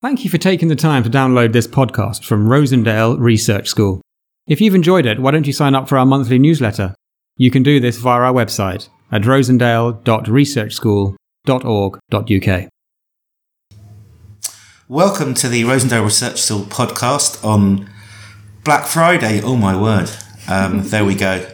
Thank you for taking the time to download this podcast from Rosendale Research School. If you've enjoyed it, why don't you sign up for our monthly newsletter? You can do this via our website at rosendale.researchschool.org.uk. Welcome to the Rosendale Research School podcast on Black Friday. Oh my word. Um, there we go.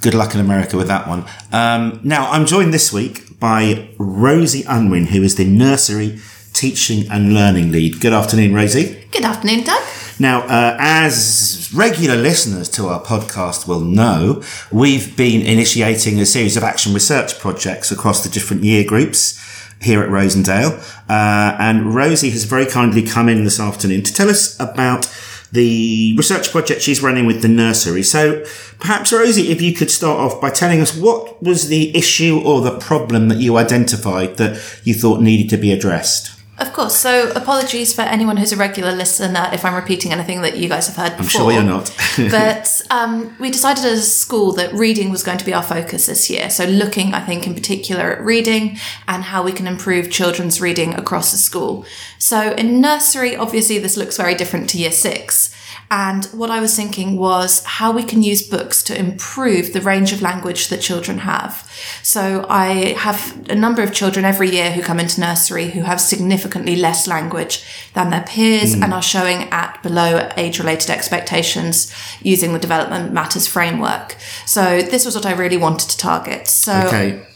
Good luck in America with that one. Um, now, I'm joined this week by Rosie Unwin, who is the nursery teaching and learning lead. Good afternoon, Rosie. Good afternoon, Doug. Now, uh, as regular listeners to our podcast will know, we've been initiating a series of action research projects across the different year groups here at Rosendale. Uh, and Rosie has very kindly come in this afternoon to tell us about the research project she's running with the nursery. So perhaps, Rosie, if you could start off by telling us what was the issue or the problem that you identified that you thought needed to be addressed? Of course. So, apologies for anyone who's a regular listener if I'm repeating anything that you guys have heard before. I'm sure you're not. but um, we decided as a school that reading was going to be our focus this year. So, looking, I think, in particular at reading and how we can improve children's reading across the school. So, in nursery, obviously, this looks very different to year six. And what I was thinking was how we can use books to improve the range of language that children have. So I have a number of children every year who come into nursery who have significantly less language than their peers mm. and are showing at below age related expectations using the development matters framework. So this was what I really wanted to target. So okay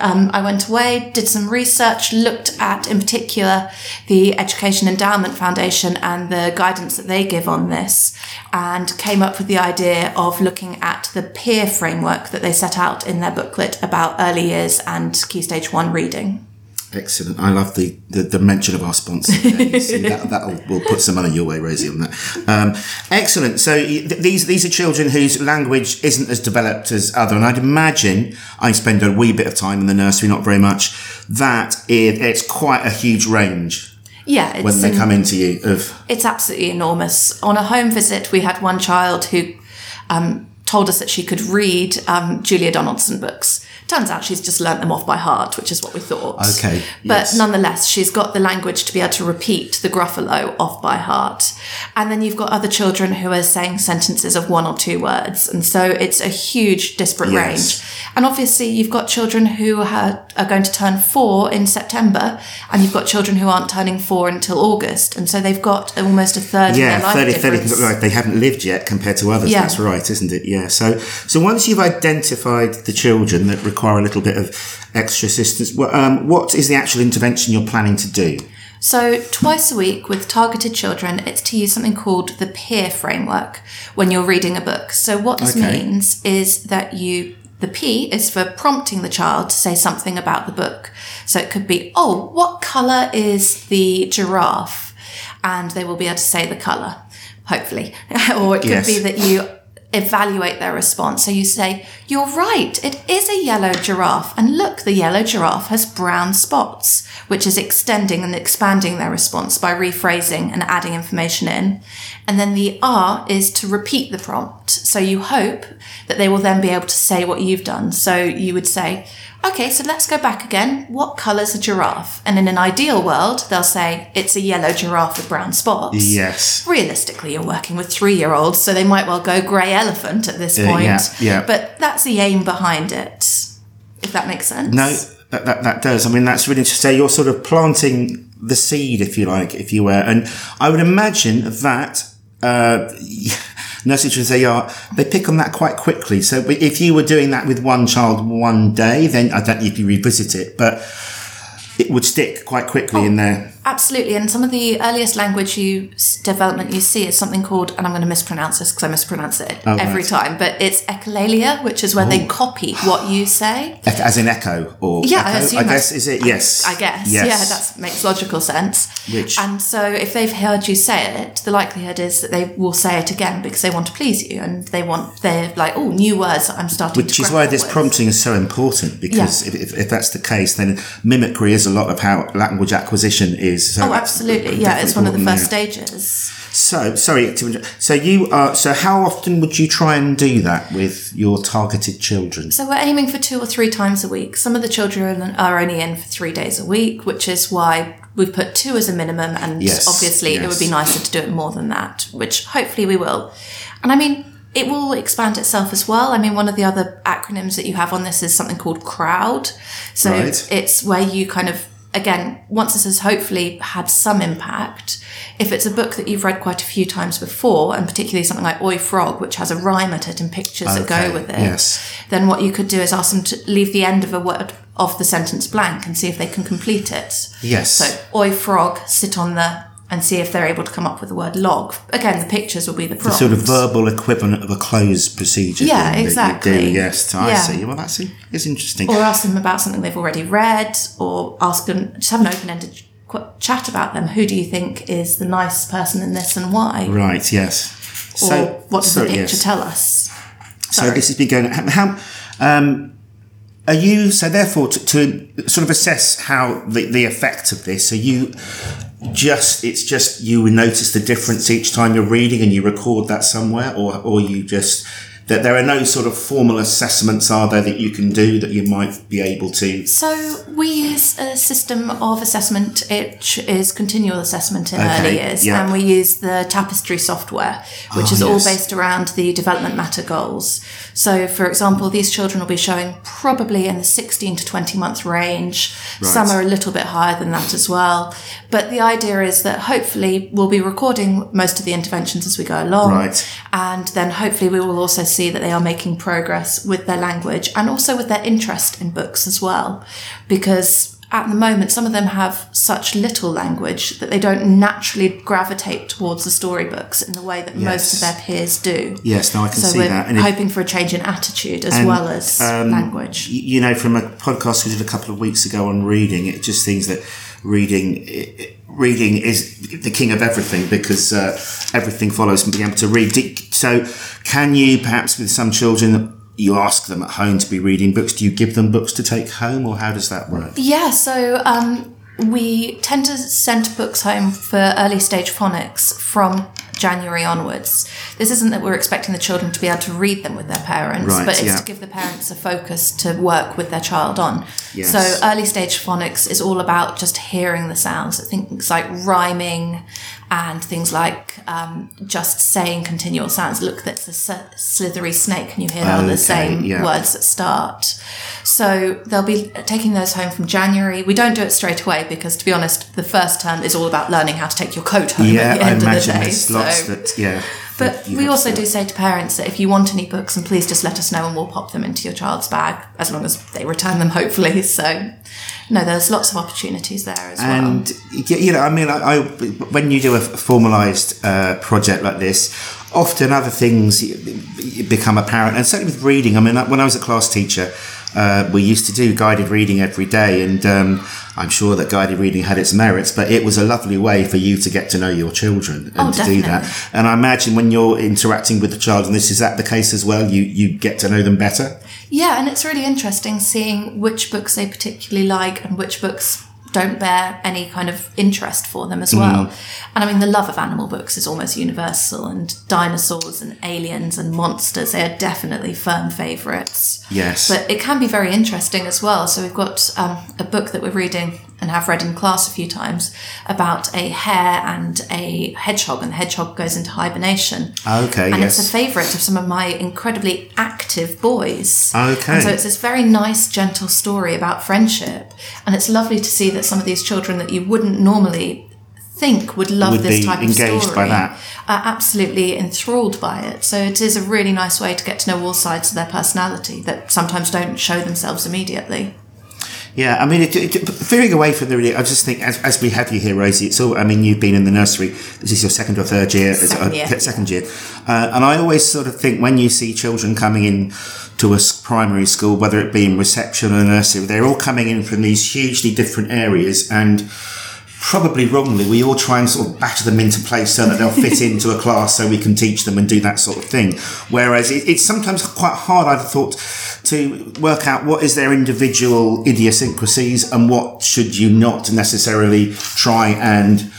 um, I went away, did some research, looked at in particular the Education Endowment Foundation and the guidance that they give on this, and came up with the idea of looking at the peer framework that they set out in their booklet about early years and Key Stage 1 reading. Excellent. I love the, the, the mention of our sponsor. that that will put some money your way, Rosie, on that. Um, excellent. So these these are children whose language isn't as developed as other, and I'd imagine I spend a wee bit of time in the nursery, not very much. That it, it's quite a huge range. Yeah, when they come into you, of it's absolutely enormous. On a home visit, we had one child who um, told us that she could read um, Julia Donaldson books Turns out she's just learnt them off by heart, which is what we thought. Okay. But yes. nonetheless, she's got the language to be able to repeat the Gruffalo off by heart. And then you've got other children who are saying sentences of one or two words. And so it's a huge disparate yes. range. And obviously, you've got children who are, are going to turn four in September, and you've got children who aren't turning four until August. And so they've got almost a third yeah, of their life 30, difference. 30, right, they haven't lived yet compared to others. Yeah. That's right, isn't it? Yeah. So, so once you've identified the children that require a little bit of extra assistance. Um, what is the actual intervention you're planning to do? So, twice a week with targeted children, it's to use something called the peer framework when you're reading a book. So, what this okay. means is that you, the P is for prompting the child to say something about the book. So, it could be, oh, what colour is the giraffe? And they will be able to say the colour, hopefully. or it could yes. be that you evaluate their response. So you say, You're right, it is a yellow giraffe. And look, the yellow giraffe has brown spots, which is extending and expanding their response by rephrasing and adding information in. And then the R is to repeat the prompt. So you hope that they will then be able to say what you've done. So you would say, Okay, so let's go back again. What colour's a giraffe? And in an ideal world, they'll say it's a yellow giraffe with brown spots. Yes. Realistically, you're working with three year olds, so they might well go grey elephant at this point. Uh, yeah, yeah. But that's the aim behind it, if that makes sense. No, that, that, that does. I mean, that's really interesting. You're sort of planting the seed, if you like, if you were. And I would imagine that. Uh, nurseries they are they pick on that quite quickly. So if you were doing that with one child one day, then I don't need to revisit it, but it would stick quite quickly oh, in there. Absolutely, and some of the earliest language you development you see is something called, and I'm going to mispronounce this because I mispronounce it oh, every right. time, but it's echolalia, which is where oh. they copy what you say, as in echo, or yeah, echo, I, I guess is it? Yes, I, I guess yes. yeah, that makes logical sense. Which and so if they've heard you say it, the likelihood is that they will say it again because they want to please you and they want they're like, oh, new words I'm starting. Which is why this with. prompting is so important because yeah. if, if, if that's the case, then mimicry is a lot of how language acquisition is so oh, absolutely. Yeah, it's one of the first stages. So, sorry, so you are, so how often would you try and do that with your targeted children? So we're aiming for two or three times a week. Some of the children are only in for three days a week, which is why we've put two as a minimum, and Yes, obviously it would be nicer to do it more than that, which hopefully we will. And I mean, it will expand itself as well. I mean, one of the other acronyms that you have on this is something called CROWD. So Right. it's where you kind of, again, once this has hopefully had some impact, if it's a book that you've read quite a few times before, and particularly something like Oi Frog, which has a rhyme at it and pictures that go with it, yes. then what you could do is ask them to leave the end of a word of the sentence blank and see if they can complete it. Yes. So, oi frog, sit on the, and see if they're able to come up with the word log. Again, the pictures will be the The sort of verbal equivalent of a cloze procedure. Yeah, thing that you exactly. do. Yes, I Yeah. see. Well, that's it's interesting. Or ask them about something they've already read, or ask them, just have an open ended chat about them. Who do you think is the nice person in this and why? right. Yes. Or what does so, the picture yes. tell us? So this has been going. How um, are you? So therefore, to, to sort of assess how the, the effect of this, are you just? It's just you notice the difference each time you're reading, and you record that somewhere, or or you just that there are no sort of formal assessments, are there, that you can do that you might be able to? So we use a system of assessment, which is continual assessment in Okay, early years, yeah. and we use the Tapestry software, which Ah, is all based around the development matter goals. So, for example, these children will be showing probably in the 16 to 20 month range. Some are a little bit higher than that as well. But the idea is that hopefully we'll be recording most of the interventions as we go along. Right. And then hopefully we will also see that they are making progress with their language and also with their interest in books as well. Because at the moment, some of them have such little language that they don't naturally gravitate towards the storybooks in the way that most of their peers do. Yes, no, I can So see we're that. And hoping for a change in attitude as And, well as um, language. You know, from a podcast we did a couple of weeks ago on reading, it just seems that reading reading is the king of everything because uh, everything follows from being able to read. So, can you perhaps with some children? You ask them at home to be reading books. Do you give them books to take home, or how does that work? Yeah, so um, we tend to send books home for early stage phonics from January onwards. This isn't that we're expecting the children to be able to read them with their parents, Right, but it's yeah. to give the parents a focus to work with their child on. Yes. So early stage phonics is all about just hearing the sounds, things like rhyming and things like um, just saying continual sounds. Look, that's a slithery snake, and you hear that on Okay, the same yeah. words that start. So they'll be taking those home from January. We don't do it straight away because, to be honest, the first term is all about learning how to take your coat home Yeah, at the I end of the imagine day. there's lots So- that. Yeah, but you we also do say to parents that if you want any books, and please just let us know and we'll pop them into your child's bag as long as they return them, hopefully. So, no, there's lots of opportunities there as well. And you know, I mean, I, I when you do a formalised uh, project like this, often other things become apparent. And certainly with reading, I mean, when I was a class teacher, uh, we used to do guided reading every day, and um, I'm sure that guided reading had its merits, but it was a lovely way for you to get to know your children and Oh, to do that. And I imagine when you're interacting with the child, and this is that the case as well, you you get to know them better. Yeah, and it's really interesting seeing which books they particularly like and which books don't bear any kind of interest for them as well. And I mean, the love of animal books is almost universal, and dinosaurs and aliens and monsters, they are definitely firm favourites. Yes. But it can be very interesting as well. So we've got um, a book that we're reading and have read in class a few times about a hare and a hedgehog, and the hedgehog goes into hibernation. Okay, yes. And yes. it's a favourite of some of my incredibly active boys. Okay. And so it's this very nice, gentle story about friendship. And it's lovely to see that some of these children that you wouldn't normally think would love Would this type of story by that. are absolutely enthralled by it. So it is a really nice way to get to know all sides of their personality that sometimes don't show themselves immediately. Yeah, I mean, it, it, veering away from the reading, I just think as, as we have you here, Rosie, it's all. I mean, you've been in the nursery. This is your second or third year. Second uh, year. second year. Uh, and I always sort of think when you see children coming in to a primary school, whether it be in reception or nursery, they're all coming in from these hugely different areas and. Probably wrongly, we all try and sort of batter them into place so that they'll fit into a class so we can teach them and do that sort of thing. Whereas it, it's sometimes quite hard, I've thought, to work out what is their individual idiosyncrasies and what should you not necessarily try and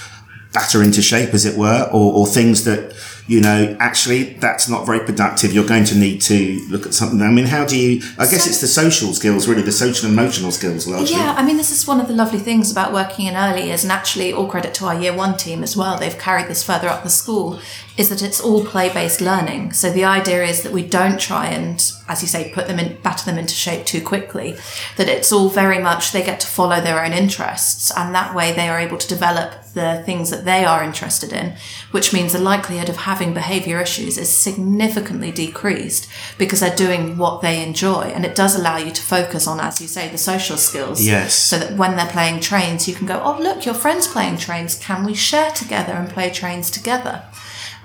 batter into shape, as it were, or, or things that you know, actually that's not very productive. You're going to need to look at something. I mean, how do you? I guess So- it's the social skills, really, the social and emotional skills, largely. Yeah, I mean, this is one of the lovely things about working in early years, and actually, all credit to our year one team as well. They've carried this further up the school. Is that it's all play based learning. So the idea is that we don't try and, as you say, put them in, batter them into shape too quickly. That it's all very much they get to follow their own interests, and that way they are able to develop the things that they are interested in, which means the likelihood of having behavior issues is significantly decreased because they're doing what they enjoy. And it does allow you to focus on, as you say, the social skills. Yes. So that when they're playing trains, you can go, oh, look, your friend's playing trains. Can we share together and play trains together?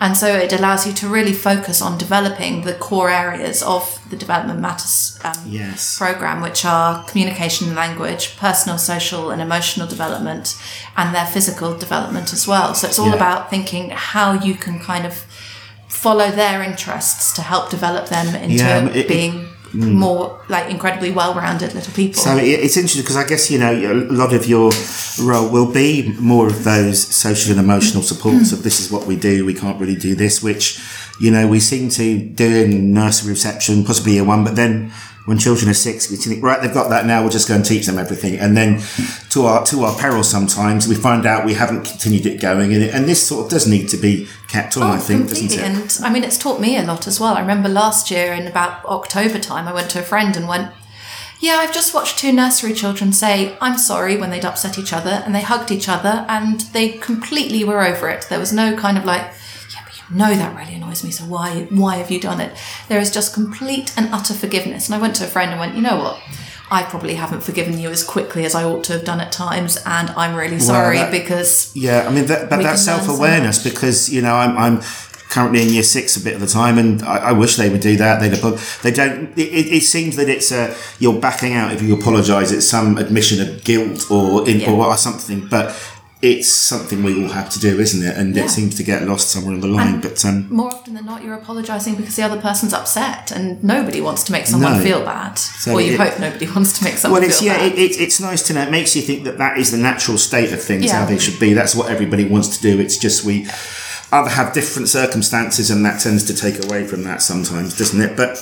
And so it allows you to really focus on developing the core areas of the Development Matters um, Yes. program, which are communication and language, personal, social, and emotional development, and their physical development as well. So it's all Yeah. about thinking how you can kind of follow their interests to help develop them into Yeah, it- being Mm. more like incredibly well-rounded little people. So it's interesting because I guess you know a lot of your role will be more of those social and emotional mm. supports of this is what we do. We can't really do this, which you know we seem to do in nursery reception, possibly year one, but then. When children are six, we think, right, they've got that now. We'll just go and teach them everything, and then, to our to our peril, sometimes we find out we haven't continued it going, and, and this sort of does need to be kept on. Oh, I think, doesn't it? Oh, And I mean, it's taught me a lot as well. I remember last year in about October time, I went to a friend and went, Yeah, I've just watched two nursery children say, I'm sorry when they'd upset each other, and they hugged each other, and they completely were over it. There was no kind of like, yeah, but you know that really annoys me, so why, why have you done it? There is just complete and utter forgiveness. And I went to a friend and went, You know what? I probably haven't forgiven you as quickly as I ought to have done at times, and I'm really sorry that- because Yeah, I mean, that, but that's so self awareness much. because you know I'm, I'm currently in year six a bit of the time, and I, I wish they would do that. They they don't. It, it seems that it's a you're backing out if you apologise. It's some admission of guilt or in, Yeah. or something, but. It's something we all have to do, isn't it? And Yeah. it seems to get lost somewhere on the line. but um, more often than not, you're apologising because the other person's upset, and nobody wants to make someone No. feel bad. or you it- hope nobody wants to make someone well, it's feel yeah, bad. it, it, it's nice to know. It makes you think that that is the natural state of things, how Yeah. they should be. That's what everybody wants to do. It's just we either have different circumstances, and that tends to take away from that sometimes, doesn't it? But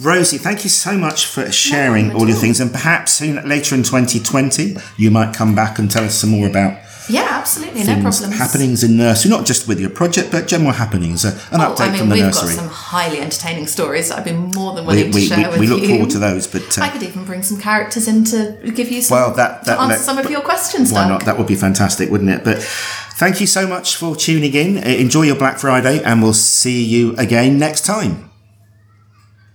Rosie, thank you so much for sharing all your all. things, and perhaps soon, later in 2020, you might come back and tell us some more about yeah, absolutely, no things, problems. happenings in nursery, not just with your project, but general happenings. Uh, an Oh, update I mean, from the we've nursery. got some highly entertaining stories I've been more than willing we, to share we, with you. we look forward to those, but uh, I could even bring some characters in to give you some Well, that- that- to answer let- some of your questions. Why Doug. not? That would be fantastic, wouldn't it? But thank you so much for tuning in. Uh, Enjoy your Black Friday, and we'll see you again next time.